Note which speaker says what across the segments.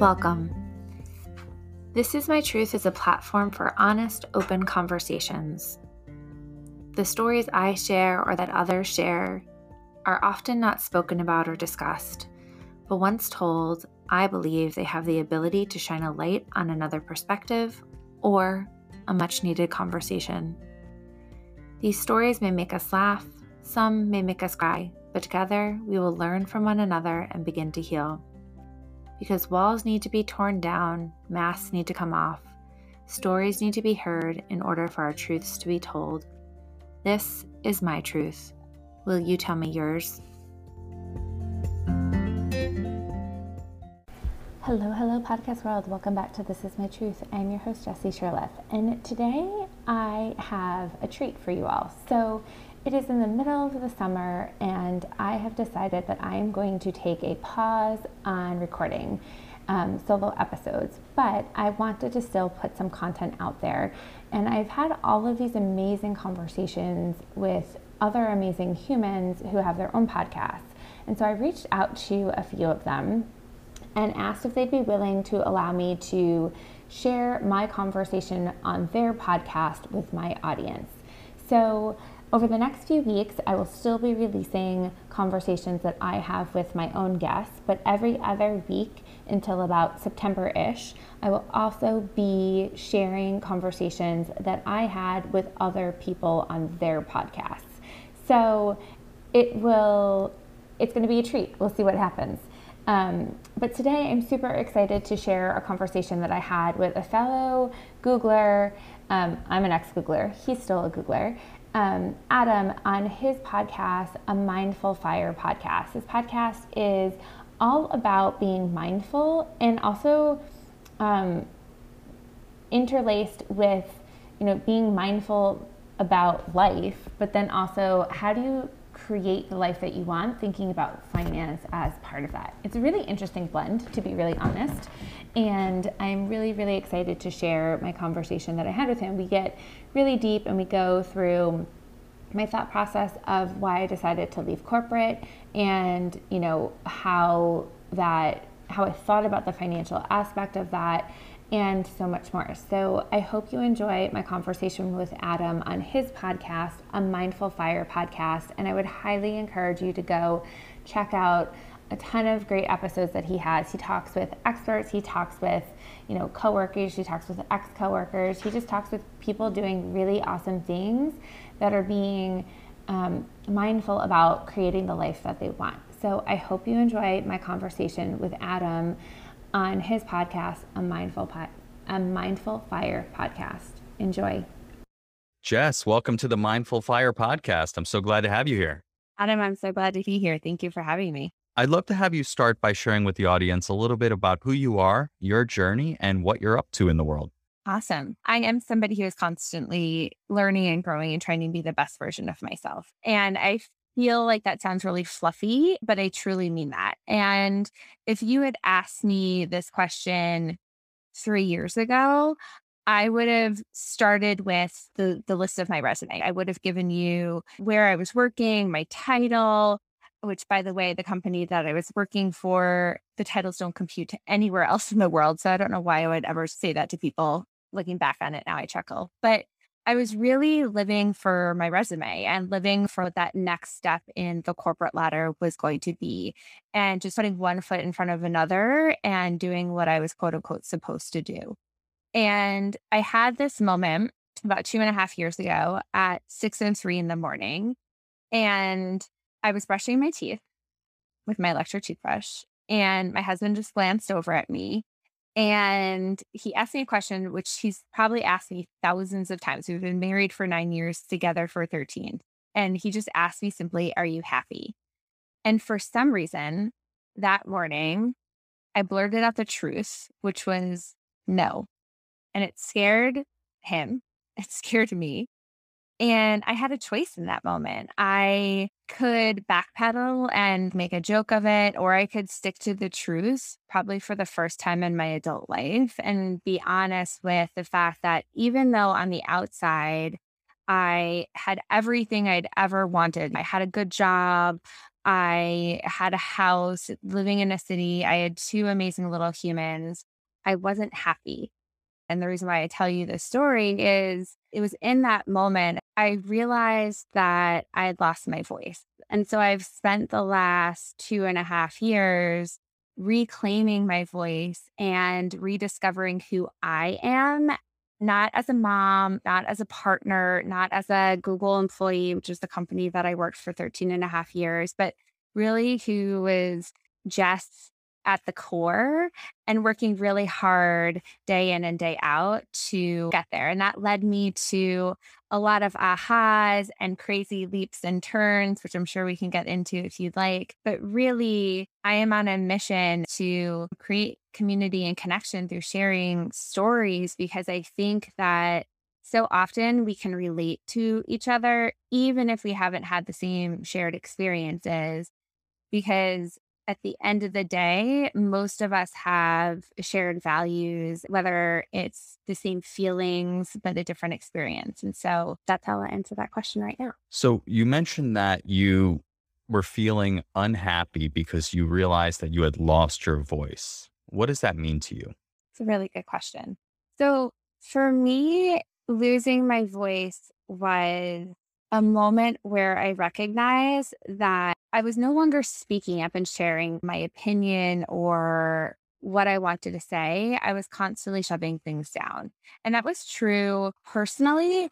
Speaker 1: Welcome. This is My Truth is a platform for honest, open conversations. The stories I share or that others share are often not spoken about or discussed, but once told, I believe they have the ability to shine a light on another perspective or a much needed conversation. These stories may make us laugh, some may make us cry, but together we will learn from one another and begin to heal. Because walls need to be torn down, masks need to come off, stories need to be heard in order for our truths to be told. This is my truth. Will you tell me yours? Hello, hello, podcast world. Welcome back to This Is My Truth. I'm your host, Jessie Sherliff, and today I have a treat for you all. So, it is in the middle of the summer, and I have decided that I am going to take a pause on recording um, solo episodes, but I wanted to still put some content out there. And I've had all of these amazing conversations with other amazing humans who have their own podcasts. And so I reached out to a few of them and asked if they'd be willing to allow me to share my conversation on their podcast with my audience. So over the next few weeks, I will still be releasing conversations that I have with my own guests, but every other week until about September ish, I will also be sharing conversations that I had with other people on their podcasts. So it will, it's going to be a treat. We'll see what happens. Um, but today I'm super excited to share a conversation that I had with a fellow Googler. Um, I'm an ex Googler, he's still a Googler um, Adam on his podcast, a Mindful Fire podcast. His podcast is all about being mindful and also um, interlaced with, you know, being mindful about life, but then also how do you create the life that you want, thinking about finance as part of that. It's a really interesting blend, to be really honest. And I'm really, really excited to share my conversation that I had with him. We get really deep and we go through my thought process of why I decided to leave corporate and, you know, how that how I thought about the financial aspect of that and so much more. So I hope you enjoy my conversation with Adam on his podcast, a Mindful Fire podcast, and I would highly encourage you to go check out a ton of great episodes that he has. He talks with experts, he talks with, you know, coworkers, he talks with ex-coworkers. He just talks with people doing really awesome things that are being um, mindful about creating the life that they want. So I hope you enjoy my conversation with Adam on his podcast, a mindful po- a mindful fire podcast. Enjoy.
Speaker 2: Jess, welcome to the Mindful Fire podcast. I'm so glad to have you here.
Speaker 3: Adam, I'm so glad to be here. Thank you for having me.
Speaker 2: I'd love to have you start by sharing with the audience a little bit about who you are, your journey, and what you're up to in the world.
Speaker 3: Awesome. I am somebody who is constantly learning and growing and trying to be the best version of myself. And I feel like that sounds really fluffy, but I truly mean that. And if you had asked me this question three years ago, I would have started with the the list of my resume. I would have given you where I was working, my title, which by the way, the company that I was working for, the titles don't compute to anywhere else in the world. So I don't know why I would ever say that to people. Looking back on it now, I chuckle. But I was really living for my resume and living for what that next step in the corporate ladder was going to be, and just putting one foot in front of another and doing what I was quote unquote supposed to do. And I had this moment about two and a half years ago at six and three in the morning. And I was brushing my teeth with my electric toothbrush, and my husband just glanced over at me and he asked me a question, which he's probably asked me thousands of times. We've been married for nine years, together for 13. And he just asked me simply, Are you happy? And for some reason, that morning, I blurted out the truth, which was no. And it scared him. It scared me. And I had a choice in that moment. I could backpedal and make a joke of it, or I could stick to the truth, probably for the first time in my adult life, and be honest with the fact that even though on the outside, I had everything I'd ever wanted. I had a good job.
Speaker 1: I had a house living in a city. I had two amazing little humans. I wasn't happy. And the reason why I tell you this story is it was in that moment I realized that I had lost my voice. And so I've spent the last two and a half years reclaiming my voice and rediscovering who I am, not as a mom, not as a partner, not as a Google employee, which is the company that I worked for 13 and a half years, but really who is Jess at the core and working really hard day in and day out to get there. And that led me to a lot of ahas and crazy leaps and turns, which I'm sure we can get into if you'd like. But really, I am on a mission to create community and connection through sharing stories because I think that so often we can relate to each other, even if we haven't had the same shared experiences. Because at the end of the day, most of us have shared values, whether it's the same feelings, but a different experience. And so that's how I answer that question right now.
Speaker 2: So you mentioned that you were feeling unhappy because you realized that you had lost your voice. What does that mean to you?
Speaker 1: It's a really good question. So for me, losing my voice was a moment where I recognized that I was no longer speaking up and sharing my opinion or what I wanted to say. I was constantly shoving things down. And that was true personally,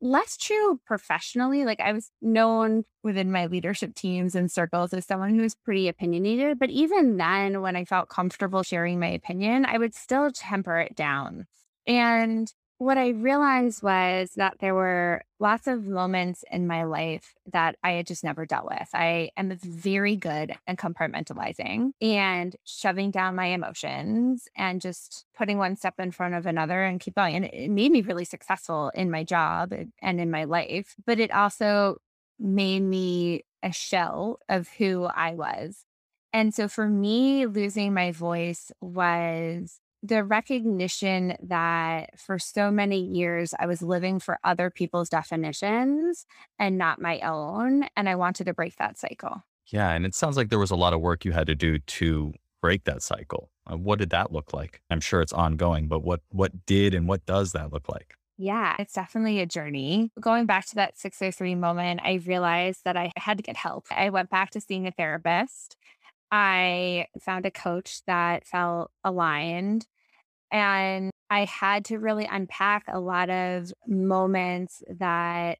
Speaker 1: less true professionally. Like I was known within my leadership teams and circles as someone who was pretty opinionated. But even then, when I felt comfortable sharing my opinion, I would still temper it down. And what I realized was that there were lots of moments in my life that I had just never dealt with. I am very good at compartmentalizing and shoving down my emotions and just putting one step in front of another and keep going. And it made me really successful in my job and in my life, but it also made me a shell of who I was. And so for me, losing my voice was the recognition that for so many years I was living for other people's definitions and not my own. And I wanted to break that cycle.
Speaker 2: Yeah. And it sounds like there was a lot of work you had to do to break that cycle. Uh, what did that look like? I'm sure it's ongoing, but what what did and what does that look like?
Speaker 1: Yeah, it's definitely a journey. Going back to that 603 moment, I realized that I had to get help. I went back to seeing a therapist I found a coach that felt aligned. And I had to really unpack a lot of moments that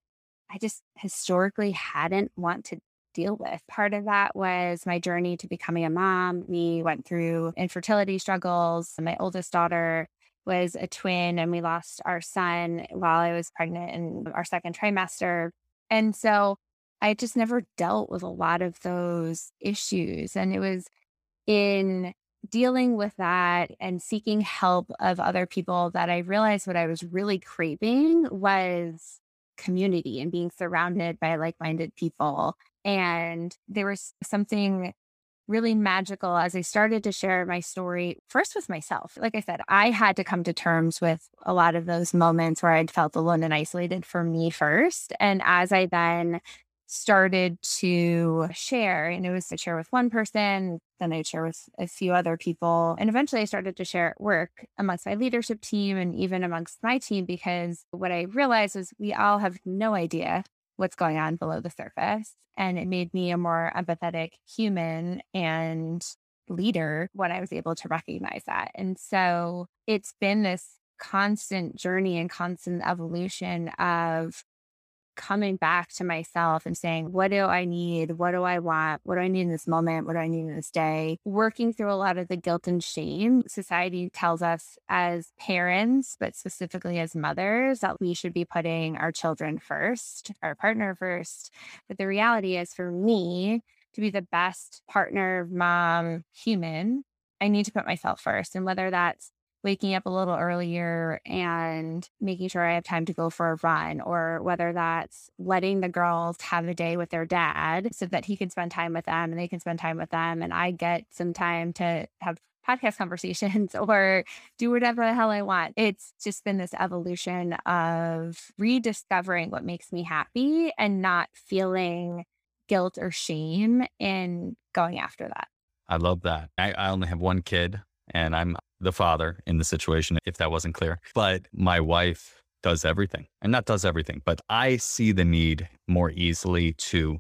Speaker 1: I just historically hadn't want to deal with. Part of that was my journey to becoming a mom. We went through infertility struggles. My oldest daughter was a twin and we lost our son while I was pregnant in our second trimester. And so I just never dealt with a lot of those issues. And it was in dealing with that and seeking help of other people that I realized what I was really craving was community and being surrounded by like minded people. And there was something really magical as I started to share my story first with myself. Like I said, I had to come to terms with a lot of those moments where I'd felt alone and isolated for me first. And as I then started to share. And it was to share with one person, then I'd share with a few other people. And eventually I started to share at work amongst my leadership team and even amongst my team because what I realized was we all have no idea what's going on below the surface. And it made me a more empathetic human and leader when I was able to recognize that. And so it's been this constant journey and constant evolution of coming back to myself and saying, what do I need? What do I want? What do I need in this moment? What do I need in this day? Working through a lot of the guilt and shame society tells us as parents, but specifically as mothers, that we should be putting our children first, our partner first. But the reality is for me to be the best partner, mom, human, I need to put myself first. And whether that's waking up a little earlier and making sure I have time to go for a run, or whether that's letting the girls have a day with their dad so that he can spend time with them and they can spend time with them. And I get some time to have podcast conversations or do whatever the hell I want. It's just been this evolution of rediscovering what makes me happy and not feeling guilt or shame in going after that.
Speaker 2: I love that. I, I only have one kid and I'm the father in the situation, if that wasn't clear. But my wife does everything and not does everything, but I see the need more easily to,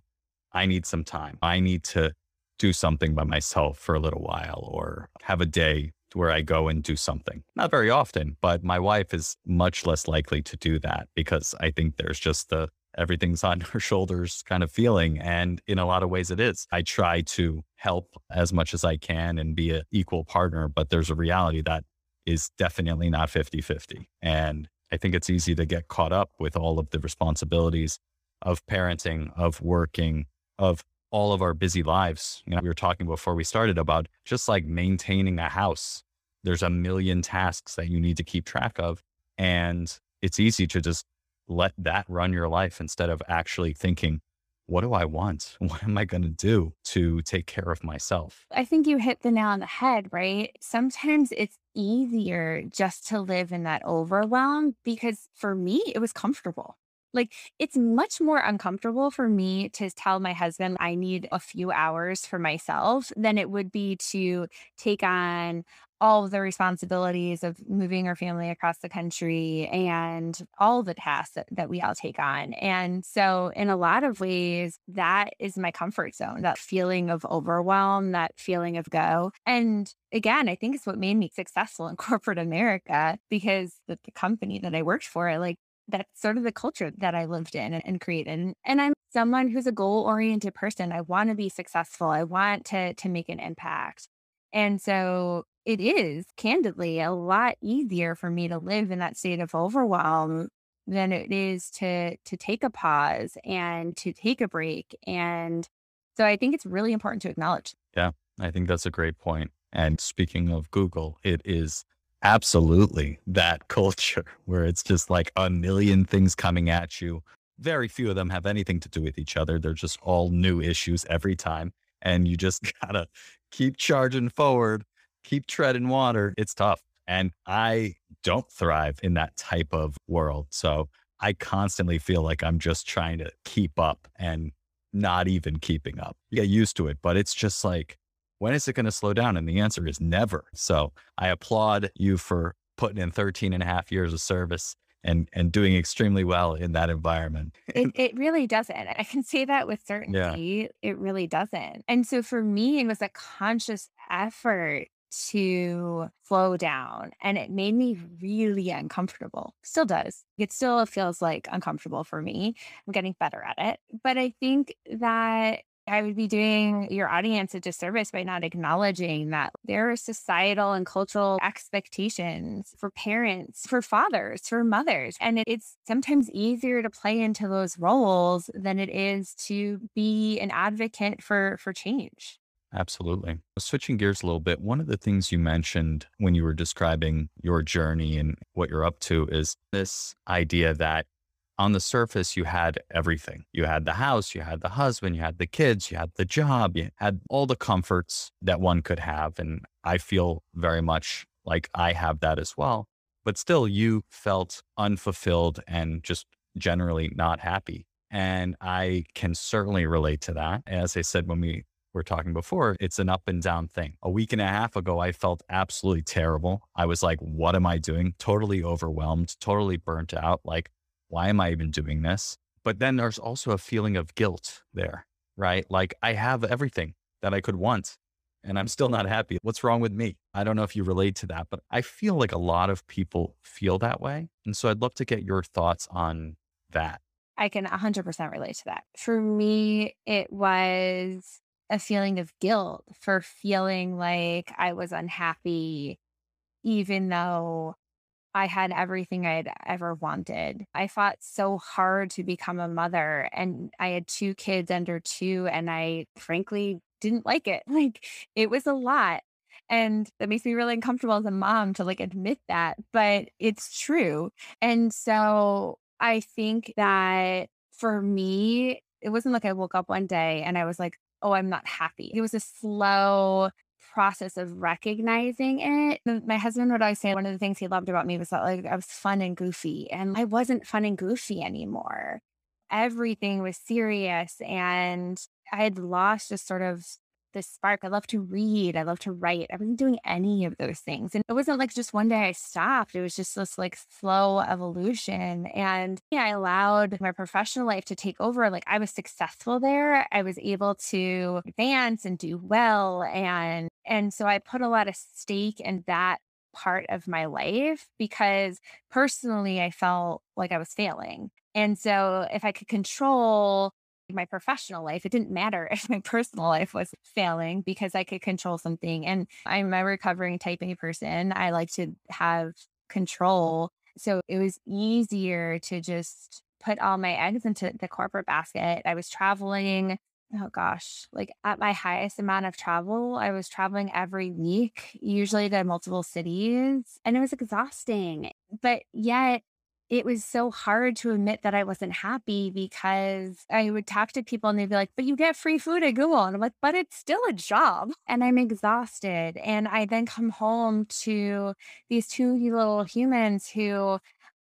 Speaker 2: I need some time. I need to do something by myself for a little while or have a day where I go and do something. Not very often, but my wife is much less likely to do that because I think there's just the everything's on her shoulders kind of feeling. And in a lot of ways, it is. I try to help as much as I can and be an equal partner, but there's a reality that is definitely not 50 50. And I think it's easy to get caught up with all of the responsibilities of parenting, of working, of all of our busy lives. You know, we were talking before we started about just like maintaining a house. There's a million tasks that you need to keep track of. And it's easy to just let that run your life instead of actually thinking, what do I want? What am I going to do to take care of myself?
Speaker 1: I think you hit the nail on the head, right? Sometimes it's easier just to live in that overwhelm because for me, it was comfortable. Like, it's much more uncomfortable for me to tell my husband I need a few hours for myself than it would be to take on all of the responsibilities of moving our family across the country and all the tasks that, that we all take on. And so, in a lot of ways, that is my comfort zone that feeling of overwhelm, that feeling of go. And again, I think it's what made me successful in corporate America because the, the company that I worked for, like, that's sort of the culture that I lived in and, and created. And I'm someone who's a goal oriented person. I want to be successful. I want to to make an impact. And so it is candidly a lot easier for me to live in that state of overwhelm than it is to to take a pause and to take a break and so i think it's really important to acknowledge
Speaker 2: yeah i think that's a great point and speaking of google it is absolutely that culture where it's just like a million things coming at you very few of them have anything to do with each other they're just all new issues every time and you just gotta keep charging forward keep treading water. It's tough. And I don't thrive in that type of world. So I constantly feel like I'm just trying to keep up and not even keeping up. You get used to it, but it's just like, when is it going to slow down? And the answer is never. So I applaud you for putting in 13 and a half years of service and and doing extremely well in that environment.
Speaker 1: it, it really doesn't. I can say that with certainty. Yeah. It really doesn't. And so for me, it was a conscious effort to slow down and it made me really uncomfortable. Still does. It still feels like uncomfortable for me. I'm getting better at it. But I think that I would be doing your audience a disservice by not acknowledging that there are societal and cultural expectations for parents, for fathers, for mothers. And it's sometimes easier to play into those roles than it is to be an advocate for, for change.
Speaker 2: Absolutely. Switching gears a little bit, one of the things you mentioned when you were describing your journey and what you're up to is this idea that on the surface, you had everything. You had the house, you had the husband, you had the kids, you had the job, you had all the comforts that one could have. And I feel very much like I have that as well. But still, you felt unfulfilled and just generally not happy. And I can certainly relate to that. As I said when we were talking before, it's an up and down thing. A week and a half ago, I felt absolutely terrible. I was like, what am I doing? Totally overwhelmed, totally burnt out. Like, why am I even doing this? But then there's also a feeling of guilt there, right? Like, I have everything that I could want and I'm still not happy. What's wrong with me? I don't know if you relate to that, but I feel like a lot of people feel that way. And so I'd love to get your thoughts on that.
Speaker 1: I can 100% relate to that. For me, it was a feeling of guilt for feeling like I was unhappy, even though I had everything I'd ever wanted. I fought so hard to become a mother, and I had two kids under two, and I frankly didn't like it. Like, it was a lot. And that makes me really uncomfortable as a mom to like admit that, but it's true. And so I think that for me, it wasn't like I woke up one day and I was like, oh, I'm not happy. It was a slow process of recognizing it. My husband would always say one of the things he loved about me was that like I was fun and goofy, and I wasn't fun and goofy anymore. everything was serious and I had lost just sort of this spark. I love to read. I love to write. I wasn't doing any of those things. And it wasn't like just one day I stopped. It was just this like slow evolution. And yeah, I allowed my professional life to take over. Like I was successful there. I was able to advance and do well. And and so I put a lot of stake in that part of my life because personally I felt like I was failing. And so if I could control my professional life, it didn't matter if my personal life was failing because I could control something. And I'm a recovering type A person. I like to have control. So it was easier to just put all my eggs into the corporate basket. I was traveling. Oh gosh, like at my highest amount of travel, I was traveling every week, usually to multiple cities, and it was exhausting. But yet, it was so hard to admit that I wasn't happy because I would talk to people and they'd be like, but you get free food at Google. And I'm like, but it's still a job. And I'm exhausted. And I then come home to these two little humans who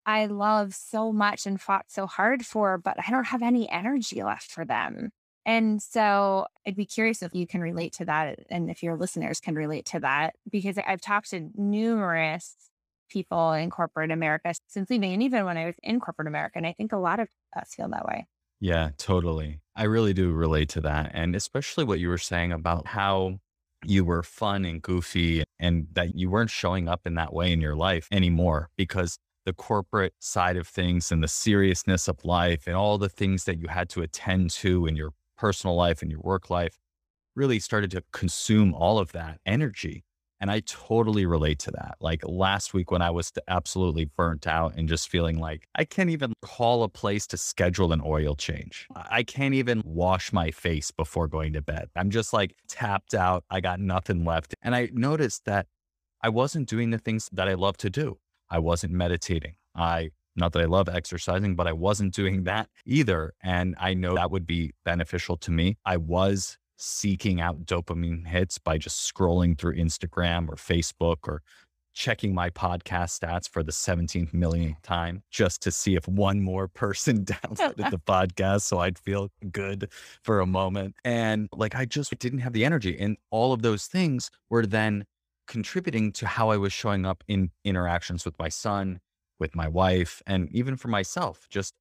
Speaker 1: I love so much and fought so hard for, but I don't have any energy left for them. And so I'd be curious if you can relate to that and if your listeners can relate to that, because I've talked to numerous people in corporate America since leaving, and even when I was in corporate America. And I think a lot of us feel that way.
Speaker 2: Yeah, totally. I really do relate to that. And especially what you were saying about how you were fun and goofy and that you weren't showing up in that way in your life anymore because the corporate side of things and the seriousness of life and all the things that you had to attend to in your personal life and your work life really started to consume all of that energy. And I totally relate to that. Like last week when I was absolutely burnt out and just feeling like I can't even call a place to schedule an oil change. I can't even wash my face before going to bed. I'm just like tapped out. I got nothing left. And I noticed that I wasn't doing the things that I love to do. I wasn't meditating. I not that I love exercising, but I wasn't doing that either. And I know that would be beneficial to me. I was seeking out dopamine hits by just scrolling through Instagram or Facebook or checking my podcast stats for the 17th millionth time just to see if one more person downloaded the podcast so I'd feel good for a moment. And like I just didn't have the energy. And all of those things were then contributing to how I was showing up in interactions with my son, with my wife, and even for myself, just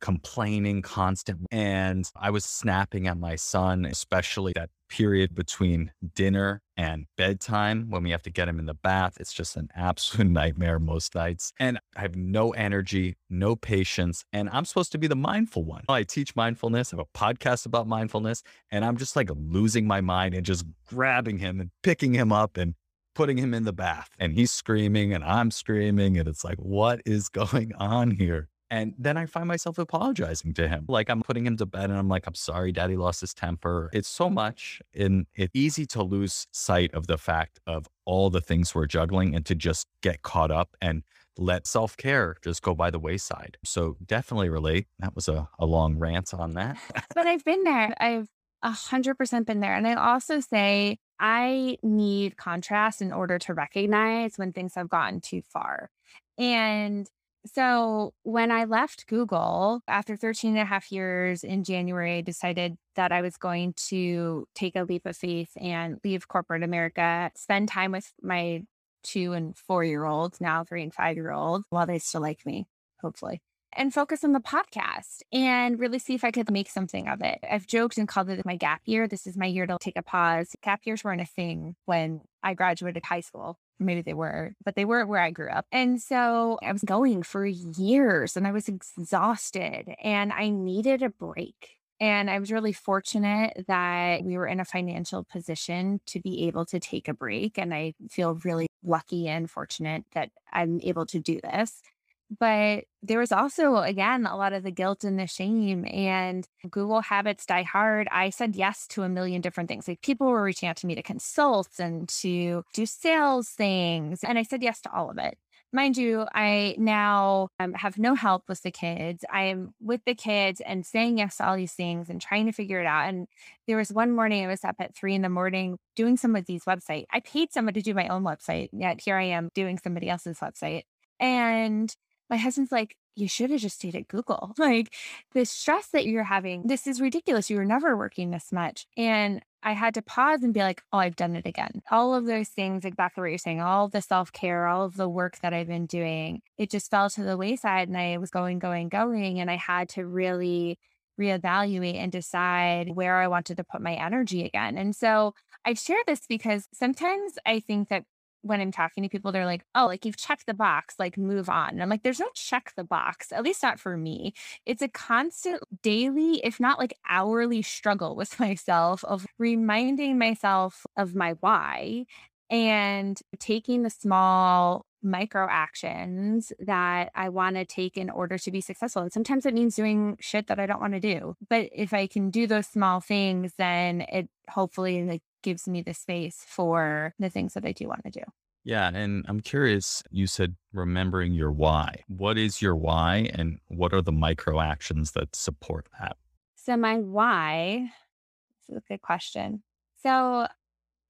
Speaker 2: complaining constantly. And I was snapping at my son, especially that period between dinner and bedtime when we have to get him in the bath. It's just an absolute nightmare most nights. And I have no energy, no patience. And I'm supposed to be the mindful one. I teach mindfulness, I have a podcast about mindfulness, and I'm just like losing my mind and just grabbing him and picking him up and putting him in the bath. And he's screaming and I'm screaming. And it's like, what is going on here? And then I find myself apologizing to him. Like I'm putting him to bed and I'm like, I'm sorry, daddy lost his temper. It's so much. And it's easy to lose sight of the fact of all the things we're juggling and to just get caught up and let self care just go by the wayside. So definitely relate. That was a, a long rant on that.
Speaker 1: but I've been there. I've a hundred percent been there. And I also say I need contrast in order to recognize when things have gotten too far. And so when I left Google after 13 and a half years in January, I decided that I was going to take a leap of faith and leave corporate America, spend time with my two and four year olds, now three and five year olds, while they still like me, hopefully, and focus on the podcast and really see if I could make something of it. I've joked and called it my gap year. This is my year to take a pause. Gap years weren't a thing when I graduated high school maybe they were, but they weren't where I grew up. And so I was going for years and I was exhausted and I needed a break. And I was really fortunate that we were in a financial position to be able to take a break. And I feel really lucky and fortunate that I'm able to do this. But there was also, again, a lot of the guilt and the shame. And Google habits die hard. I said yes to a million different things. Like people were reaching out to me to consult and to do sales things. And I said yes to all of it. Mind you, I now um, have no help with the kids. I am with the kids and saying yes to all these things and trying to figure it out. And there was one morning I was up at three in the morning doing some of these website. I paid someone to do my own website, yet here I am doing somebody else's website. And my husband's like, you should have just stayed at Google. Like the stress that you're having, this is ridiculous. You were never working this much. And I had to pause and be like, oh, I've done it again. All of those things, exactly what you're saying, all the self care, all of the work that I've been doing, it just fell to the wayside. And I was going, going, going. And I had to really reevaluate and decide where I wanted to put my energy again. And so I share this because sometimes I think that when I'm talking to people, they're like, oh, like you've checked the box, like move on. And I'm like, there's no check the box, at least not for me. It's a constant daily, if not like hourly struggle with myself of reminding myself of my why and taking the small micro actions that I want to take in order to be successful. And sometimes it means doing shit that I don't want to do. But if I can do those small things, then it hopefully like gives me the space for the things that I do want to do.
Speaker 2: Yeah. And I'm curious, you said remembering your why. What is your why and what are the micro actions that support that?
Speaker 1: So, my why, this is a good question. So,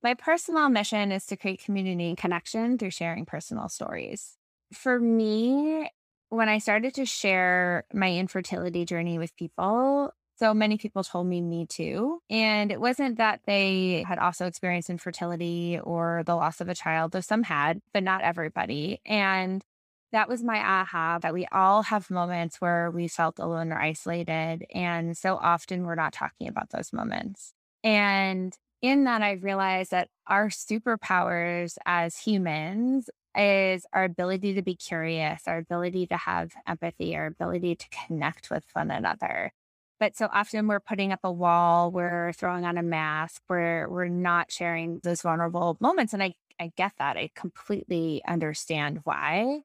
Speaker 1: my personal mission is to create community and connection through sharing personal stories. For me, when I started to share my infertility journey with people, so many people told me, me too. And it wasn't that they had also experienced infertility or the loss of a child, though some had, but not everybody. And that was my aha that we all have moments where we felt alone or isolated. And so often we're not talking about those moments. And in that, I realized that our superpowers as humans is our ability to be curious, our ability to have empathy, our ability to connect with one another. But so often we're putting up a wall, we're throwing on a mask, we're we're not sharing those vulnerable moments. And I, I get that. I completely understand why.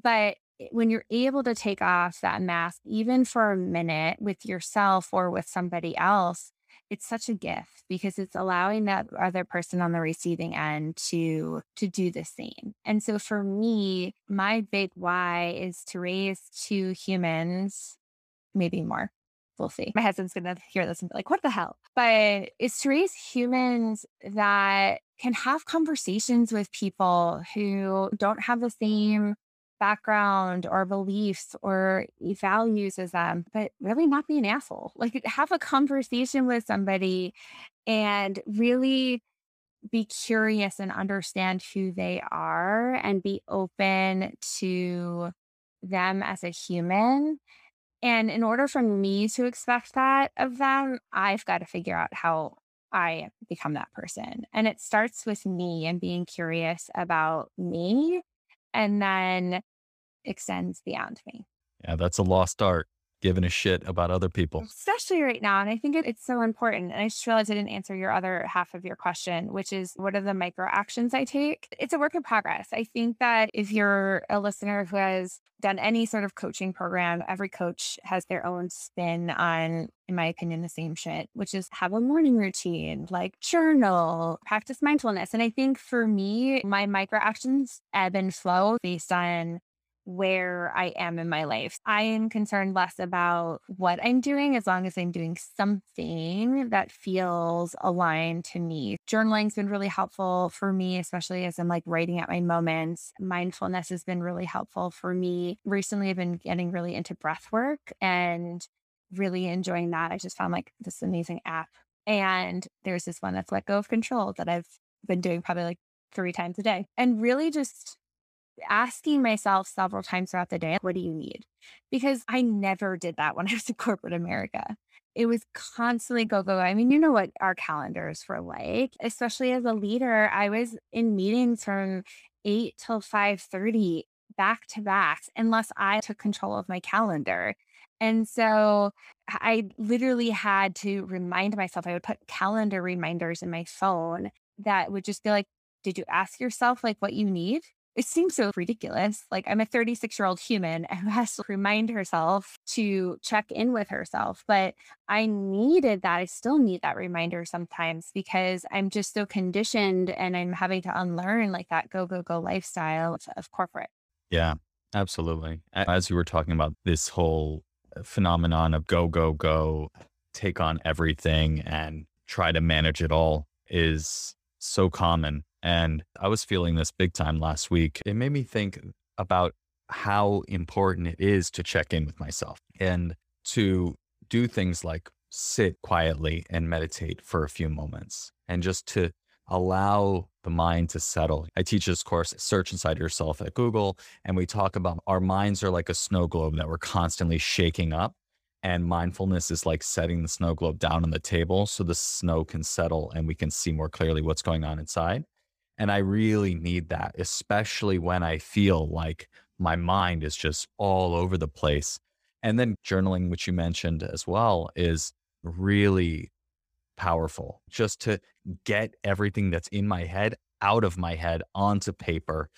Speaker 1: But when you're able to take off that mask, even for a minute with yourself or with somebody else, it's such a gift because it's allowing that other person on the receiving end to to do the same. And so for me, my big why is to raise two humans, maybe more, we'll see. My husband's going to hear this and be like, what the hell? But it's to raise humans that can have conversations with people who don't have the same background or beliefs or values as them, but really not be an asshole. Like have a conversation with somebody and really be curious and understand who they are and be open to them as a human and in order for me to expect that of them, I've got to figure out how I become that person. And it starts with me and being curious about me and then extends beyond me.
Speaker 2: Yeah, that's a lost art giving a shit about other people.
Speaker 1: Especially right now. And I think it's so important. And I just realized I didn't answer your other half of your question, which is what are the micro actions I take? It's a work in progress. I think that if you're a listener who has done any sort of coaching program, every coach has their own spin on, in my opinion, the same shit, which is have a morning routine, like journal, practice mindfulness. And I think for me, my micro actions ebb and flow based on where I am in my life. I am concerned less about what I'm doing as long as I'm doing something that feels aligned to me. Journaling's been really helpful for me, especially as I'm like writing at my moments. Mindfulness has been really helpful for me. Recently, I've been getting really into breath work and really enjoying that. I just found like this amazing app. And there's this one that's let go of control that I've been doing probably like three times a day and really just asking myself several times throughout the day, what do you need? Because I never did that when I was in corporate America. It was constantly go, go, go. I mean, you know what our calendars were like, especially as a leader. I was in meetings from 8 till 5:30 back to back unless I took control of my calendar. And so I literally had to remind myself, I would put calendar reminders in my phone that would just be like, did you ask yourself like what you need? It seems so ridiculous. Like I'm a 36 year old human who has to remind herself to check in with herself. But I needed that. I still need that reminder sometimes because I'm just so conditioned and I'm having to unlearn like that go, go, go lifestyle of, corporate.
Speaker 2: Yeah, absolutely. As you were talking about this whole uh, phenomenon of go, go, go, take on everything and try to manage it all is so common and I was feeling this big time last week. It made me think about how important it is to check in with myself and to do things like sit quietly and meditate for a few moments and just to allow the mind to settle. I teach this course, Search Inside Yourself at Google, and we talk about our minds are like a snow globe that we're constantly shaking up. And mindfulness is like setting the snow globe down on the table so the snow can settle and we can see more clearly what's going on inside. And I really need that, especially when I feel like my mind is just all over the place. And then journaling, which you mentioned as well, is really powerful just to get everything that's in my head out of my head onto paper.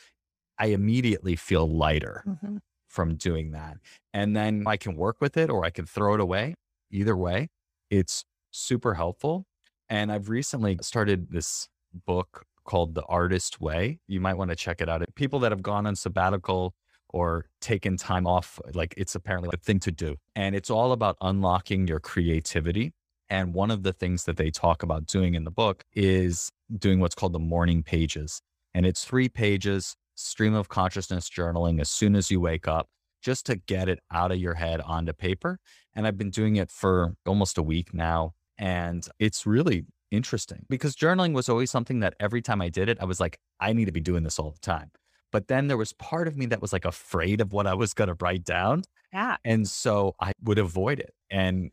Speaker 2: I immediately feel lighter mm-hmm. from doing that. And then I can work with it or I can throw it away. Either way, it's super helpful. And I've recently started this book called The Artist Way. You might want to check it out. People that have gone on sabbatical or taken time off, like it's apparently a thing to do. And it's all about unlocking your creativity. And one of the things that they talk about doing in the book is doing what's called the morning pages. And it's three pages, stream of consciousness journaling as soon as you wake up, just to get it out of your head onto paper. And I've been doing it for almost a week now. And it's really interesting because journaling was always something that every time I did it, I was like, I need to be doing this all the time. But then there was part of me that was like afraid of what I was going to write down.
Speaker 1: Yeah.
Speaker 2: And so I would avoid it. And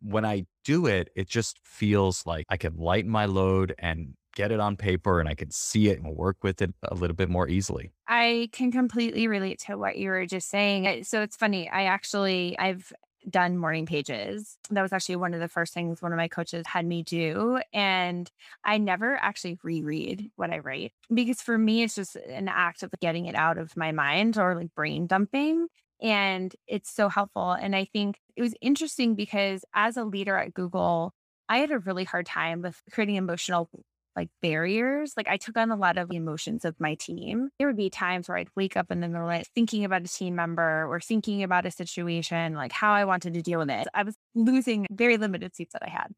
Speaker 2: when I do it, it just feels like I can lighten my load and get it on paper and I can see it and work with it a little bit more easily.
Speaker 1: I can completely relate to what you were just saying. Eh, so it's funny. I actually I've done morning pages. That was actually one of the first things one of my coaches had me do. And I never actually reread what I write because for me, it's just an act of getting it out of my mind or like brain dumping. And it's so helpful. And I think it was interesting because as a leader at Google, I had a really hard time with creating emotional like barriers. Like I took on a lot of emotions of my team. There would be times where I'd wake up in the middle of night thinking about a team member or thinking about a situation, like how I wanted to deal with it. I was losing very limited seats that I had.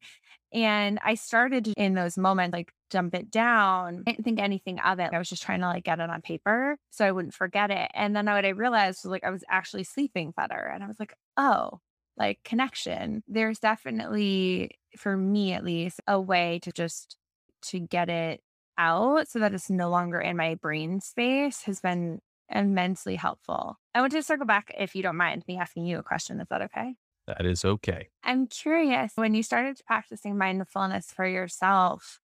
Speaker 1: And I started in those moments, like dump it down. I didn't think anything of it. I was just trying to like get it on paper so I wouldn't forget it. And then what I realized was like I was actually sleeping better. And I was like, oh, like connection. There's definitely, for me at least, a way to just to get it out so that it's no longer in my brain space has been immensely helpful. I want to circle back, if you don't mind me asking you a question. Is that okay?
Speaker 2: That is okay.
Speaker 1: I'm curious when you started practicing mindfulness for yourself,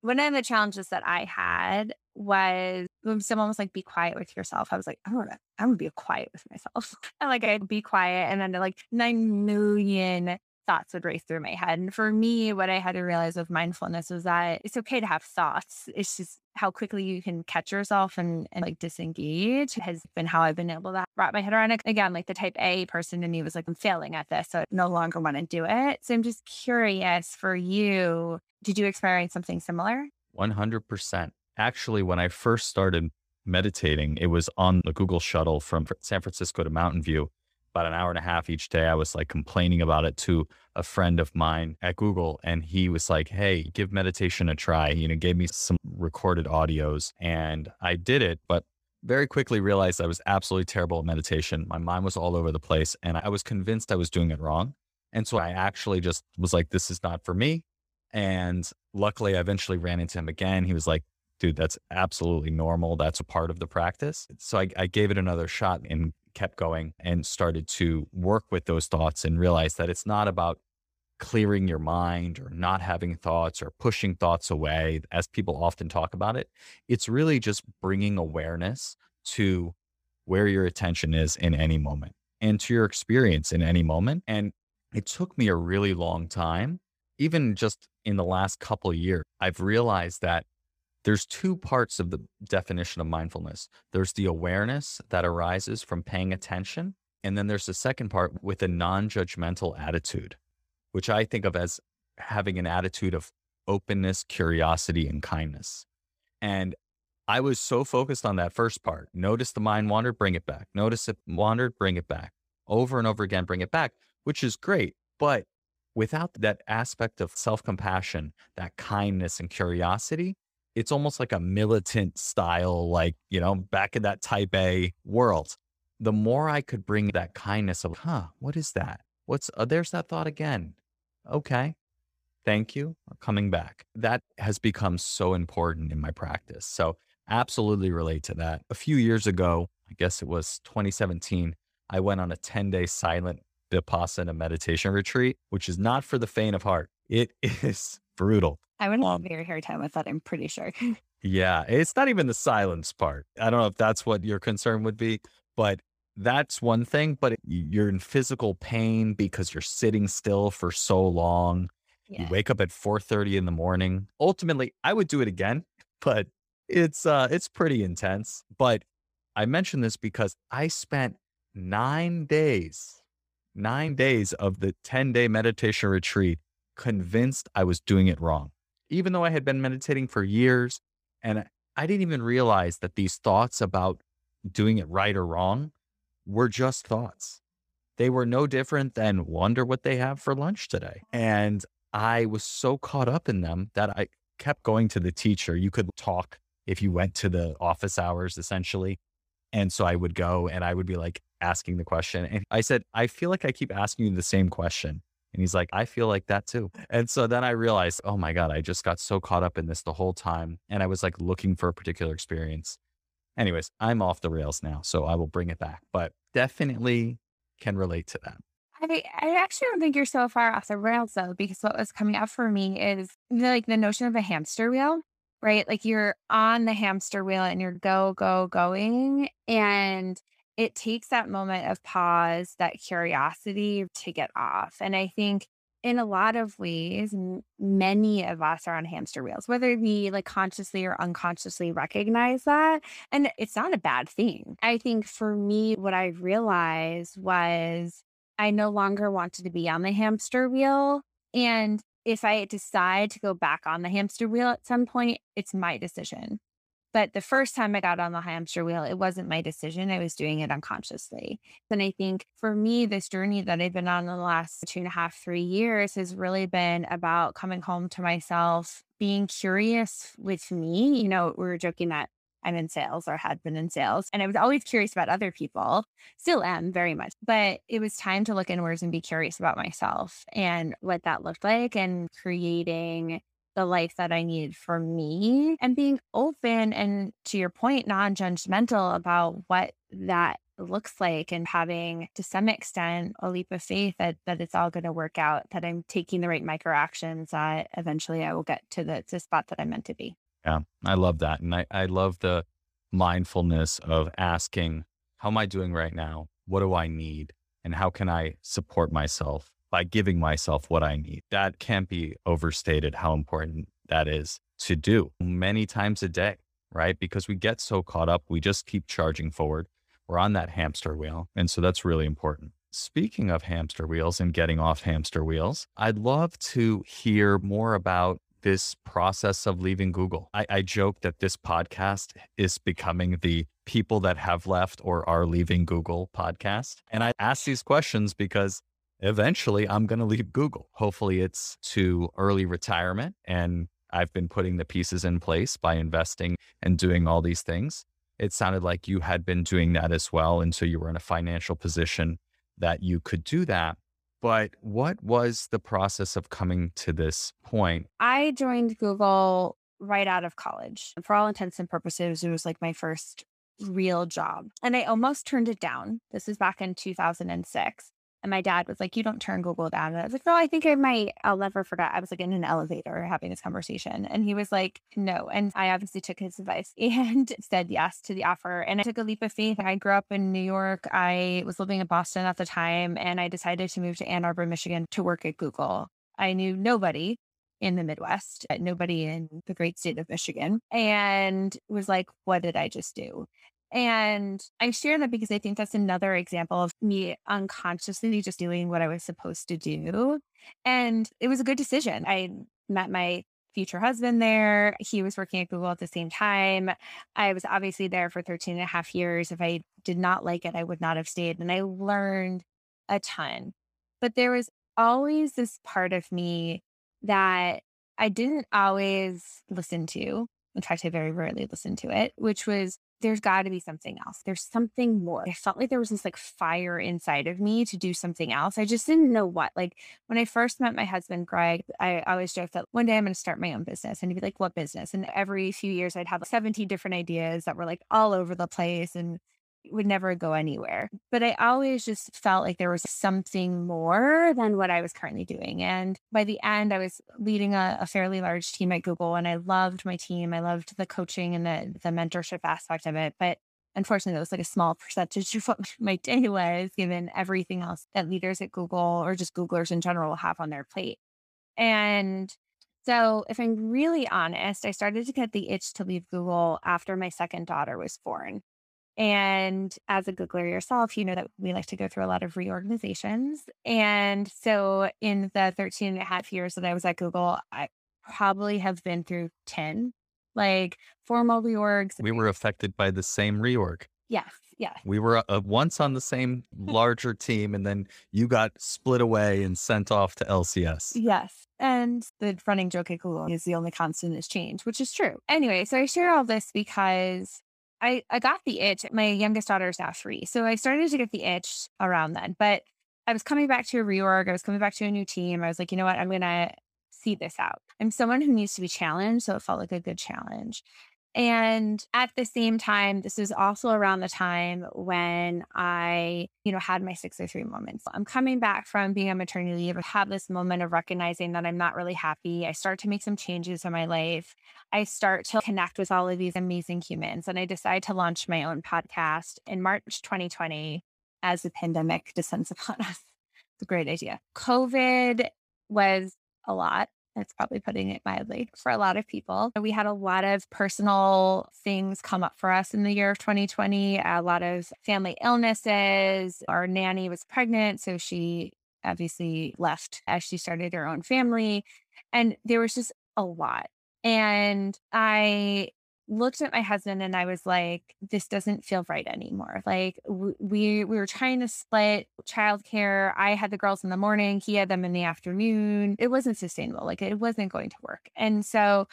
Speaker 1: one of the challenges that I had was when someone was like, be quiet with yourself. I was like, I'm gonna, I'm gonna be quiet with myself. and like I'd be quiet and then like nine million thoughts would race through my head. And for me, what I had to realize with mindfulness was that it's okay to have thoughts. It's just how quickly you can catch yourself and, and like disengage has been how I've been able to wrap my head around it. Again, like the type A person in me was like, I'm failing at this. So I no longer want to do it. So I'm just curious for you, did you experience something similar?
Speaker 2: 100%. Actually, when I first started meditating, it was on the Google shuttle from San Francisco to Mountain View about an hour and a half each day. I was like complaining about it to a friend of mine at Google. And he was like, Hey, give meditation a try. You know, gave me some recorded audios and I did it, but very quickly realized I was absolutely terrible at meditation. My mind was all over the place and I was convinced I was doing it wrong. And so I actually just was like, this is not for me. And luckily, I eventually ran into him again. He was like, dude, that's absolutely normal. That's a part of the practice. So I, I gave it another shot and kept going and started to work with those thoughts and realize that it's not about clearing your mind or not having thoughts or pushing thoughts away, as people often talk about it. It's really just bringing awareness to where your attention is in any moment and to your experience in any moment. And it took me a really long time, even just in the last couple years, I've realized that there's two parts of the definition of mindfulness there's the awareness that arises from paying attention. And then there's the second part with a non judgmental attitude, which I think of as having an attitude of openness, curiosity, and kindness. And I was so focused on that first part. Notice the mind wandered, bring it back. Notice it wandered, bring it back. Over and over again, bring it back, which is great. But without that aspect of self compassion, that kindness and curiosity, it's almost like a militant style, like, you know, back in that type A world. the more I could bring that kindness of, huh, what is that? What's, uh, there's that thought again. Okay. Thank you. Coming back. That has become so important in my practice. So, absolutely relate to that. A few years ago, I guess it was 2017, I went on a 10 day silent Vipassana meditation retreat, which is not for the faint of heart. It is brutal.
Speaker 1: I would have um, a very hard time with that, I'm pretty sure.
Speaker 2: yeah. It's not even the silence part. I don't know if that's what your concern would be, but that's one thing. But you're in physical pain because you're sitting still for so long. Yeah. You wake up at 4:30 in the morning. Ultimately, I would do it again, but it's uh it's pretty intense. But I mention this because I spent 9 days 9 days of the 10-day meditation retreat convinced I was doing it wrong. Even though I had been meditating for years and I didn't even realize that these thoughts about doing it right or wrong were just thoughts. They were no different than wonder what they have for lunch today. And I was so caught up in them that I kept going to the teacher. You could talk if you went to the office hours, essentially. And so I would go and I would be like asking the question. And I said, I feel like I keep asking you the same question. And he's like, I feel like that too. And so then I realized, oh my God, I just got so caught up in this the whole time. And I was like looking for a particular experience. Anyways, I'm off the rails now. So I will bring it back, but definitely can relate to that.
Speaker 1: I, I actually don't think you're so far off the rails though, because what was coming up for me is the, like the notion of a hamster wheel, right? Like you're on the hamster wheel and you're go, go, going. And it takes that moment of pause, that curiosity to get off. And I think in a lot of ways, many of us are on hamster wheels, whether we like consciously or unconsciously recognize that. And it's not a bad thing. I think for me, what I realized was I no longer wanted to be on the hamster wheel. And if I decide to go back on the hamster wheel at some point, it's my decision. But the first time I got on the hamster wheel, it wasn't my decision. I was doing it unconsciously. And I think for me, this journey that I've been on the last two and a half, three years has really been about coming home to myself, being curious with me. You know, we were joking that I'm in sales or had been in sales. And I was always curious about other people, still am very much. But it was time to look inwards and be curious about myself and what that looked like and creating the life that I needed for me and being open and to your point, non judgmental about what that looks like and having to some extent a leap of faith that that it's all going to work out that i'm taking the right micro actions that eventually i will get to the, the spot that i'm meant to be
Speaker 2: yeah, I love that. And I, I love the mindfulness of asking, how am I doing right now? What do I need? And how can I support myself by giving myself what I need? That can't be overstated how important that is to do many times a day, right? Because we get so caught up, we just keep charging forward. We're on that hamster wheel. And so that's really important. Speaking of hamster wheels and getting off hamster wheels, I'd love to hear more about this process of leaving Google. I, I joke that this podcast is becoming the people that have left or are leaving Google podcast. And I ask these questions because eventually I'm going to leave Google. Hopefully it's to early retirement. And I've been putting the pieces in place by investing and doing all these things. It sounded like you had been doing that as well until you were in a financial position that you could do that. But what was the process of coming to this point?
Speaker 1: I joined Google right out of college. For all intents and purposes, it was like my first real job. And I almost turned it down. This was back in 2006. And my dad was like, You don't turn Google down. And I was like, No, I think I might. I'll never forget. I was like in an elevator having this conversation. And he was like, No. And I obviously took his advice and said yes to the offer. And I took a leap of faith. I grew up in New York. I was living in Boston at the time. And I decided to move to Ann Arbor, Michigan to work at Google. I knew nobody in the Midwest, nobody in the great state of Michigan, and was like, What did I just do? And I share that because I think that's another example of me unconsciously just doing what I was supposed to do. And it was a good decision. I met my future husband there. He was working at Google at the same time. I was obviously there for 13 and a half years. If I did not like it, I would not have stayed. And I learned a ton. But there was always this part of me that I didn't always listen to In fact, I very rarely listened to it, which was there's got to be something else. There's something more. I felt like there was this like fire inside of me to do something else. I just didn't know what. Like when I first met my husband, Greg, I always joked that one day I'm going to start my own business. And he'd be like, what business? And every few years I'd have like 17 different ideas that were like all over the place. And would never go anywhere. But I always just felt like there was something more than what I was currently doing. And by the end, I was leading a, a, fairly large team at Google and I loved my team. I loved the coaching and the, the mentorship aspect of it. But unfortunately, it was like a small percentage of what my day was, given everything else that leaders at Google or just Googlers in general have on their plate. And so, if I'm really honest, I started to get the itch to leave Google after my second daughter was born. And as a Googler yourself, you know that we like to go through a lot of reorganizations. And so in the 13 and a half years that I was at Google, I probably have been through 10 like formal reorgs.
Speaker 2: We were affected by the same reorg.
Speaker 1: Yes. Yeah.
Speaker 2: We were uh, once on the same larger team, and then you got split away and sent off to LCS.
Speaker 1: Yes. And the running joke at Google is the only constant is change, which is true. Anyway, so I share all this because I, I got the itch. My youngest daughter is now three. So I started to get the itch around then. But I was coming back to a reorg. I was coming back to a new team. I was like, you know what? I'm going to see this out. I'm someone who needs to be challenged. So it felt like a good challenge. And at the same time, this is also around the time when I, you know, had my 603 moments. I'm coming back from being on maternity leave. I have this moment of recognizing that I'm not really happy. I start to make some changes in my life. I start to connect with all of these amazing humans. And I decide to launch my own podcast in March 2020 as the pandemic descends upon us. It's a great idea. COVID was a lot. That's probably putting it mildly for a lot of people. We had a lot of personal things come up for us in the year of 2020, a lot of family illnesses. Our nanny was pregnant, so she obviously left as she started her own family. And there was just a lot. And I looked at my husband and I was like, this doesn't feel right anymore. Like we we were trying to split childcare. I had the girls in the morning, he had them in the afternoon. It wasn't sustainable. Like it wasn't going to work. And so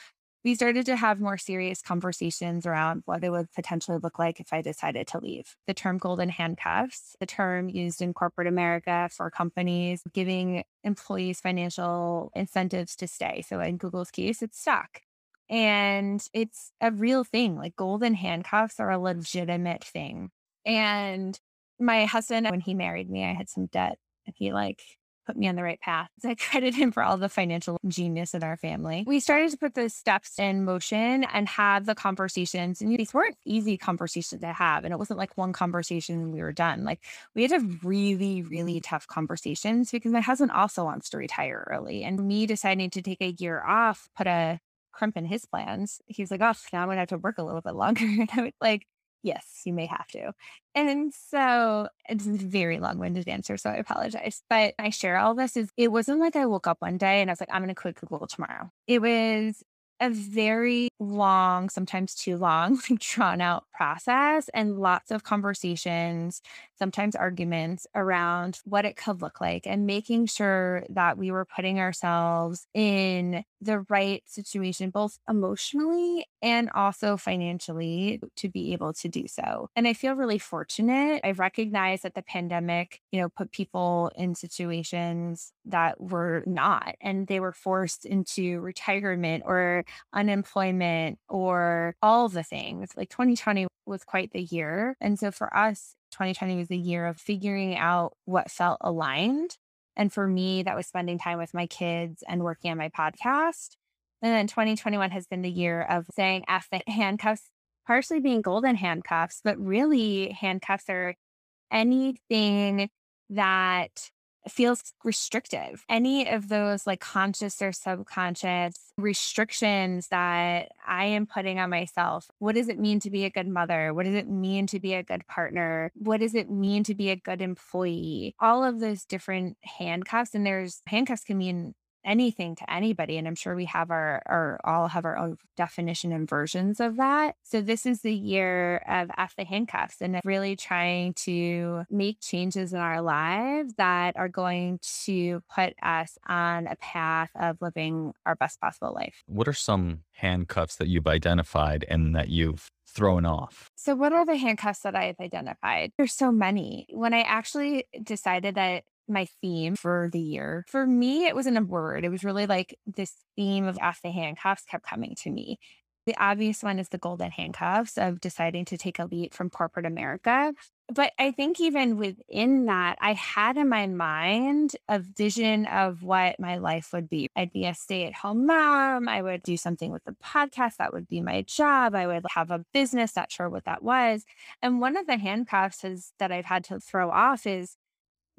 Speaker 1: we started to have more serious conversations around what it would potentially look like if I decided to leave. The term golden handcuffs, the term used in corporate America for companies giving employees financial incentives to stay. So in Google's case, it's stock. And it's a real thing. Like golden handcuffs are a legitimate thing. And my husband, when he married me, I had some debt and he like put me on the right path. So I credit him for all the financial genius in our family. We started to put those steps in motion and have the conversations. And these weren't easy conversations to have. And it wasn't like one conversation and we were done. Like we had to have really, really tough conversations because my husband also wants to retire early. And me deciding to take a year off put a crimp in his plans. He was like, oh, now I'm to have to work a little bit longer. And I was like, yes, you may have to. And so it's a very long winded answer. So I apologize. But I share all this is it wasn't like I woke up one day and I was like, I'm going to quit Google tomorrow. It was a very long, sometimes too long, drawn out process and lots of conversations, sometimes arguments around what it could look like and making sure that we were putting ourselves in the right situation, both emotionally and also financially to be able to do so. And I feel really fortunate. I recognize that the pandemic, you know, put people in situations that were not, and they were forced into retirement or unemployment or all the things. Like 2020 was quite the year. And so for us, 2020 was a year of figuring out what felt aligned. And for me, that was spending time with my kids and working on my podcast. And then 2021 has been the year of saying F the handcuffs, partially being golden handcuffs, but really handcuffs are anything that feels restrictive. Any of those like conscious or subconscious restrictions that I am putting on myself. What does it mean to be a good mother? What does it mean to be a good partner? What does it mean to be a good employee? All of those different handcuffs, and there's handcuffs can mean anything to anybody. And I'm sure we have our, our all have our own definition and versions of that. So this is the year of F the handcuffs and really trying to make changes in our lives that are going to put us on a path of living our best possible life.
Speaker 2: What are some handcuffs that you've identified and that you've thrown off?
Speaker 1: So, what are the handcuffs that I've identified? There's so many. When I actually decided that my theme for the year. For me, it wasn't a word. It was really like this theme of off the handcuffs kept coming to me. The obvious one is the golden handcuffs of deciding to take a leap from corporate America. But I think even within that, I had in my mind a vision of what my life would be. I'd be a stay at home mom. I would do something with the podcast. That would be my job. I would have a business, not sure what that was. And one of the handcuffs is, that I've had to throw off is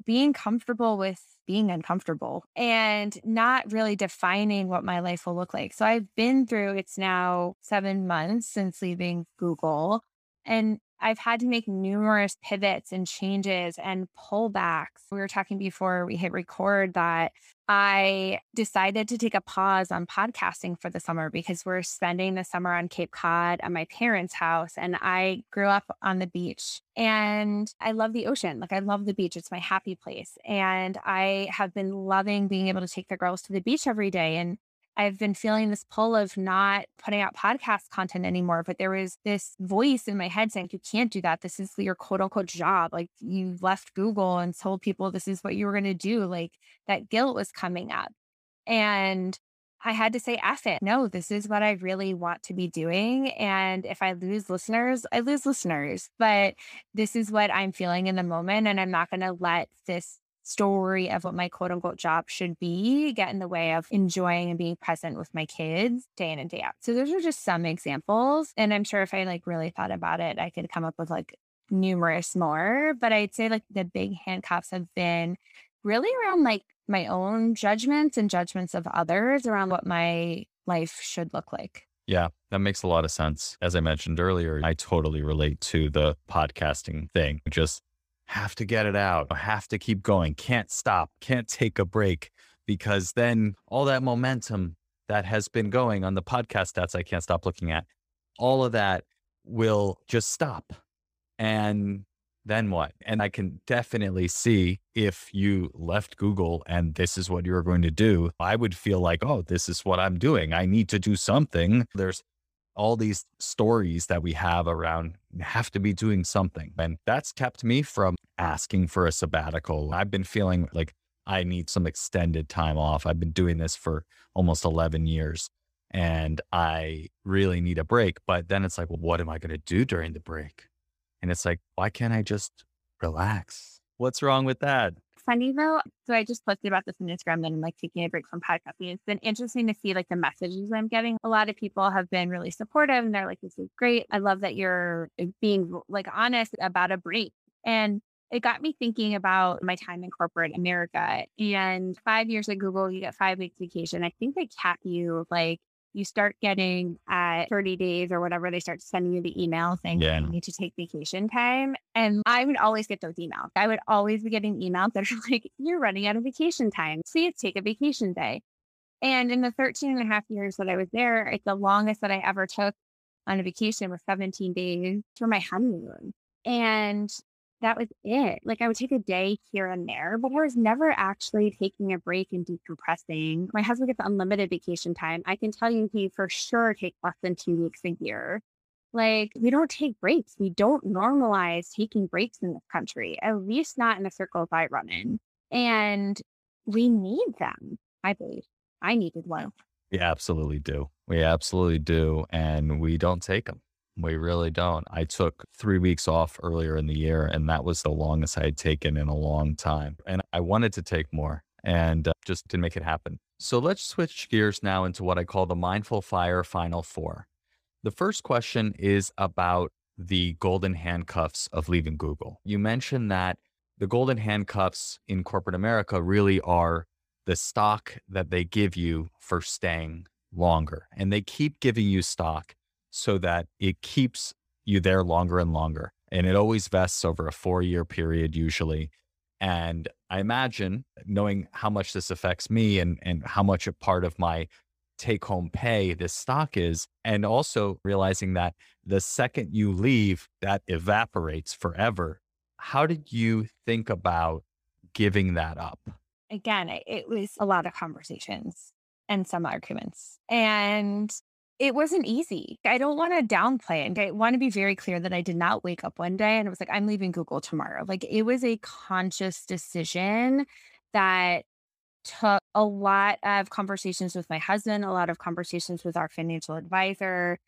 Speaker 1: being comfortable with being uncomfortable and not really defining what my life will look like. So I've been through it's now seven months since leaving Google. And I've had to make numerous pivots and changes and pullbacks. We were talking before we hit record that I decided to take a pause on podcasting for the summer because we're spending the summer on Cape Cod at my parents' house. And I grew up on the beach and I love the ocean. Like, I love the beach, it's my happy place. And I have been loving being able to take the girls to the beach every day. And I've been feeling this pull of not putting out podcast content anymore. But there was this voice in my head saying, you can't do that. This is your quote unquote job. Like you left Google and told people this is what you were going to do. Like that guilt was coming up. And I had to say, F it. No, this is what I really want to be doing. And if I lose listeners, I lose listeners. But this is what I'm feeling in the moment. And I'm not going to let this story of what my quote unquote job should be get in the way of enjoying and being present with my kids day in and day out. So those are just some examples. And I'm sure if I like really thought about it, I could come up with like numerous more. But I'd say like the big handcuffs have been really around like my own judgments and judgments of others around what my life should look like.
Speaker 2: Yeah, that makes a lot of sense. As I mentioned earlier, I totally relate to the podcasting thing. Just have to get it out, have to keep going, can't stop, can't take a break, because then all that momentum that has been going on the podcast stats I can't stop looking at, all of that will just stop. And then what? And I can definitely see if you left Google and this is what you're going to do, I would feel like, oh, this is what I'm doing. I need to do something. There's all these stories that we have around have to be doing something. And that's kept me from asking for a sabbatical. I've been feeling like I need some extended time off. I've been doing this for almost 11 years and I really need a break. But then it's like, well, what am I going to do during the break? And it's like, why can't I just relax? What's wrong with that?
Speaker 1: Funny though. So I just posted about this on Instagram that I'm like taking a break from podcasting. It's been interesting to see like the messages I'm getting. A lot of people have been really supportive and they're like, this is great. I love that you're uh, being like honest about a break. And it got me thinking about my time in corporate America. And five years at Google, you get five weeks vacation. I think they cap you like you start getting at 30 days or whatever, they start sending you the email saying yeah. you need to take vacation time. And I would always get those emails. I would always be getting emails that are like, you're running out of vacation time. Please take a vacation day. And in the 13 and a half years that I was there, it's the longest that I ever took on a vacation was 17 days for my honeymoon. And that was it. Like I would take a day here and there, but I was never actually taking a break and decompressing. My husband gets unlimited vacation time. I can tell you he for sure takes less than two weeks a year. Like we don't take breaks. We don't normalize taking breaks in this country, at least not in the circles I run in. And we need them, I believe. I needed one.
Speaker 2: We absolutely do. We absolutely do. And we don't take them. We really don't. I took three weeks off earlier in the year, and that was the longest I had taken in a long time. And I wanted to take more and uh, just didn't make it happen. So let's switch gears now into what I call the Mindful Fire Final Four. The first question is about the golden handcuffs of leaving Google. You mentioned that the golden handcuffs in corporate America really are the stock that they give you for staying longer. And they keep giving you stock so that it keeps you there longer and longer. And it always vests over a four year period, usually. And I imagine knowing how much this affects me and, and how much a part of my take home pay this stock is, and also realizing that the second you leave, that evaporates forever. How did you think about giving that up?
Speaker 1: Again, it was a lot of conversations and some arguments. And it wasn't easy. I don't want to downplay it. I want to be very clear that I did not wake up one day and it was like, I'm leaving Google tomorrow. Like it was a conscious decision that took a lot of conversations with my husband, a lot of conversations with our financial advisor,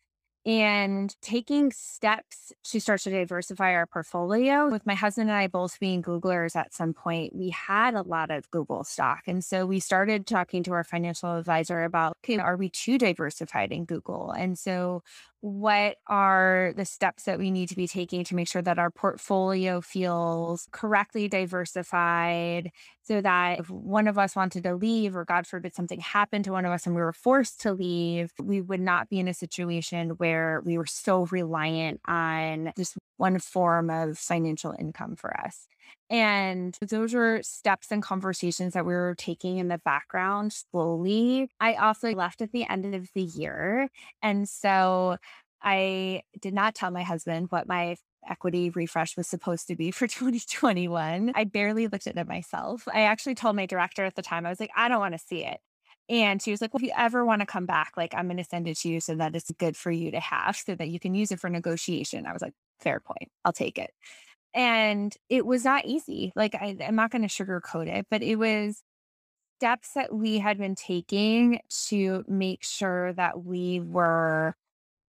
Speaker 1: and taking steps to start to diversify our portfolio. With my husband and I both being Googlers at some point, we had a lot of Google stock. And so we started talking to our financial advisor about, okay, are we too diversified in Google? And so what are the steps that we need to be taking to make sure that our portfolio feels correctly diversified so that if one of us wanted to leave or god forbid something happened to one of us and we were forced to leave we would not be in a situation where we were so reliant on just one form of financial income for us and those were steps and conversations that we were taking in the background slowly. I also left at the end of the year. And so I did not tell my husband what my equity refresh was supposed to be for 2021. I barely looked at it myself. I actually told my director at the time, I was like, I don't want to see it. And she was like, Well, if you ever want to come back, like, I'm going to send it to you so that it's good for you to have so that you can use it for negotiation. I was like, Fair point. I'll take it. And it was not easy. Like, I, I'm not going to sugarcoat it, but it was steps that we had been taking to make sure that we were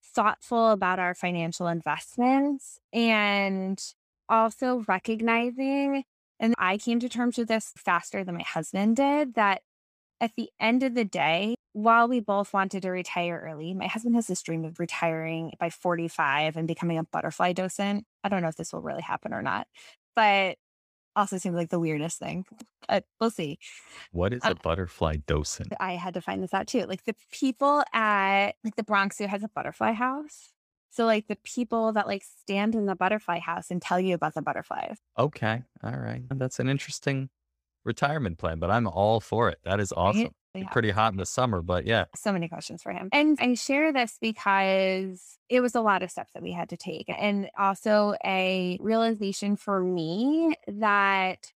Speaker 1: thoughtful about our financial investments and also recognizing, and I came to terms with this faster than my husband did, that at the end of the day, while we both wanted to retire early, my husband has this dream of retiring by 45 and becoming a butterfly docent. I don't know if this will really happen or not, but also seems like the weirdest thing. Uh, we'll see.
Speaker 2: What is a uh, butterfly docent?
Speaker 1: I had to find this out too. Like the people at like the Bronx Zoo has a butterfly house. So like the people that like stand in the butterfly house and tell you about the butterflies.
Speaker 2: Okay. All right. That's an interesting retirement plan, but I'm all for it. That is awesome. Yeah. Pretty hot in the summer, but yeah.
Speaker 1: So many questions for him. And I share this because it was a lot of steps that we had to take. And also a realization for me that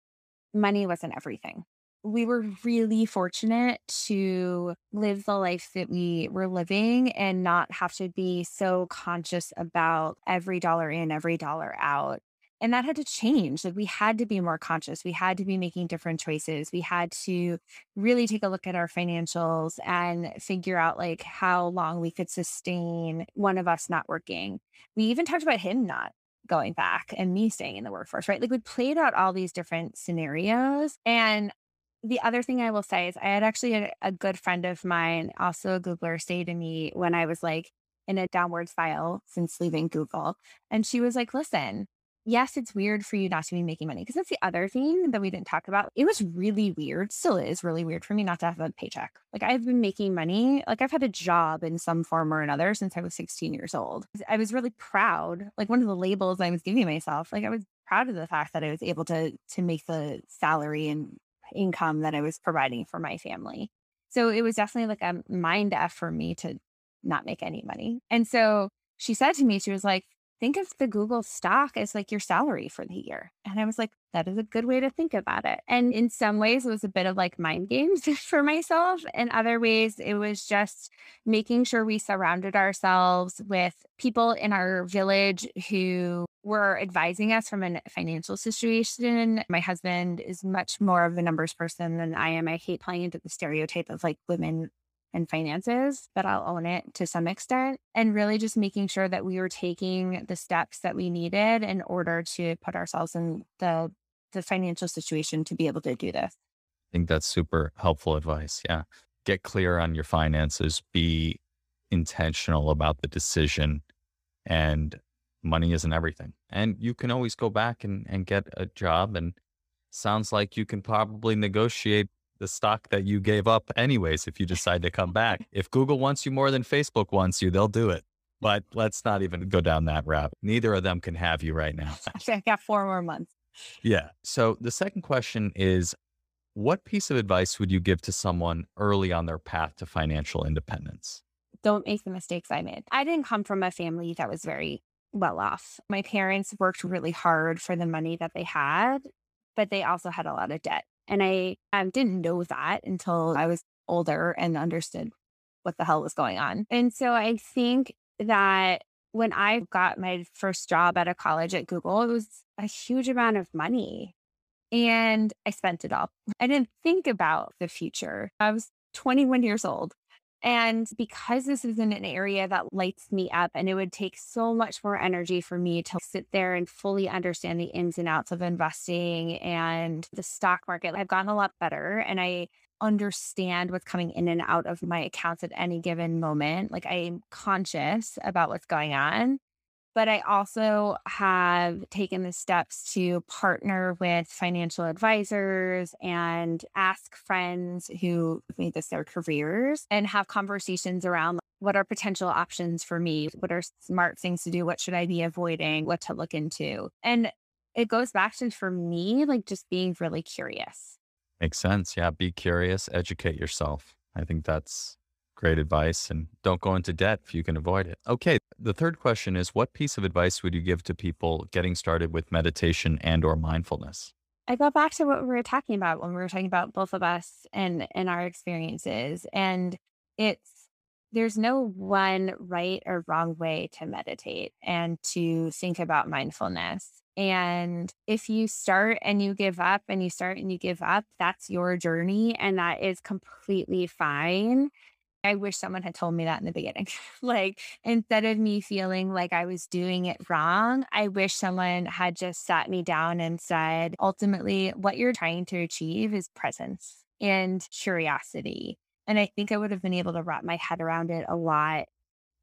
Speaker 1: money wasn't everything. We were really fortunate to live the life that we were living and not have to be so conscious about every dollar in, every dollar out and that had to change like we had to be more conscious we had to be making different choices we had to really take a look at our financials and figure out like how long we could sustain one of us not working we even talked about him not going back and me staying in the workforce right like we played out all these different scenarios and the other thing I will say is I had actually a, a good friend of mine, also a Googler, say to me when I was like in a downward spiral since leaving Google. And she was like, listen, yes, it's weird for you not to be making money. Because that's the other thing that we didn't talk about. It was really weird, still is really weird for me not to have a paycheck. Like I've been making money, like I've had a job in some form or another since I was 16 years old. I was really proud. Like one of the labels I was giving myself, like I was proud of the fact that I was able to to make the salary and income that I was providing for my family. So it was definitely like a mind F for me to not make any money. And so she said to me, she was like, think of the Google stock as like your salary for the year. And I was like, that is a good way to think about it. And in some ways, it was a bit of like mind games for myself. In other ways, it was just making sure we surrounded ourselves with people in our village who were advising us from a financial situation. My husband is much more of a numbers person than I am. I hate playing into the stereotype of like women and finances, but I'll own it to some extent. And really just making sure that we were taking the steps that we needed in order to put ourselves in the the financial situation to be able to do this.
Speaker 2: I think that's super helpful advice. Yeah. Get clear on your finances, be intentional about the decision and money isn't everything. And you can always go back and, and get a job and sounds like you can probably negotiate the stock that you gave up anyways if you decide to come back. If Google wants you more than Facebook wants you, they'll do it. But let's not even go down that route. Neither of them can have you right now.
Speaker 1: I got four more months.
Speaker 2: yeah. So the second question is what piece of advice would you give to someone early on their path to financial independence?
Speaker 1: Don't make the mistakes I made. I didn't come from a family that was very well off. My parents worked really hard for the money that they had, but they also had a lot of debt. And I didn't know that until I was older and understood what the hell was going on. And so I think that when I got my first job at a college at Google, it was a huge amount of money. And I spent it all. I didn't think about the future. I was 21 years old. And because this isn't an area that lights me up, and it would take so much more energy for me to sit there and fully understand the ins and outs of investing and the stock market, I've gotten a lot better. And I understand what's coming in and out of my accounts at any given moment. Like I'm conscious about what's going on. But I also have taken the steps to partner with financial advisors and ask friends who made this their careers and have conversations around what are potential options for me? What are smart things to do? What should I be avoiding? What to look into? And it goes back to, for me, like just being really curious.
Speaker 2: Makes sense. Yeah. Be curious, educate yourself. I think that's great advice and don't go into debt if you can avoid it. Okay, the third question is what piece of advice would you give to people getting started with meditation and or mindfulness?
Speaker 1: I go back to what we were talking about when we were talking about both of us and and our experiences and it's there's no one right or wrong way to meditate and to think about mindfulness. And if you start and you give up and you start and you give up, that's your journey and that is completely fine. I wish someone had told me that in the beginning. like, instead of me feeling like I was doing it wrong, I wish someone had just sat me down and said, ultimately, what you're trying to achieve is presence and curiosity. And I think I would have been able to wrap my head around it a lot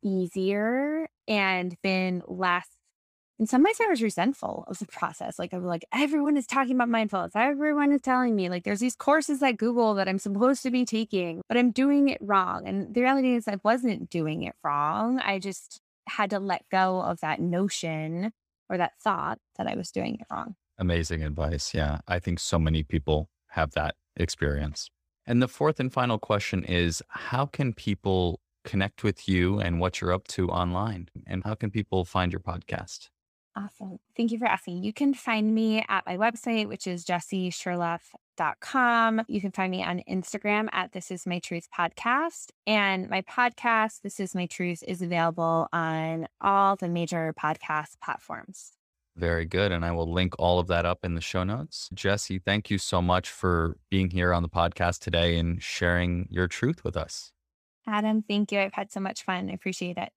Speaker 1: easier and been less in some ways I was resentful of the process. Like I'm like, everyone is talking about mindfulness. Everyone is telling me like there's these courses at Google that I'm supposed to be taking, but I'm doing it wrong. And the reality is I wasn't doing it wrong. I just had to let go of that notion or that thought that I was doing it wrong.
Speaker 2: Amazing advice. Yeah. I think so many people have that experience. And the fourth and final question is how can people connect with you and what you're up to online? And how can people find your podcast?
Speaker 1: Awesome. Thank you for asking. You can find me at my website, which is jessieshurleff.com. You can find me on Instagram at This Is My Truth Podcast. And my podcast, This Is My Truth, is available on all the major podcast platforms.
Speaker 2: Very good. And I will link all of that up in the show notes. Jesse, thank you so much for being here on the podcast today and sharing your truth with us.
Speaker 1: Adam, thank you. I've had so much fun. I appreciate it.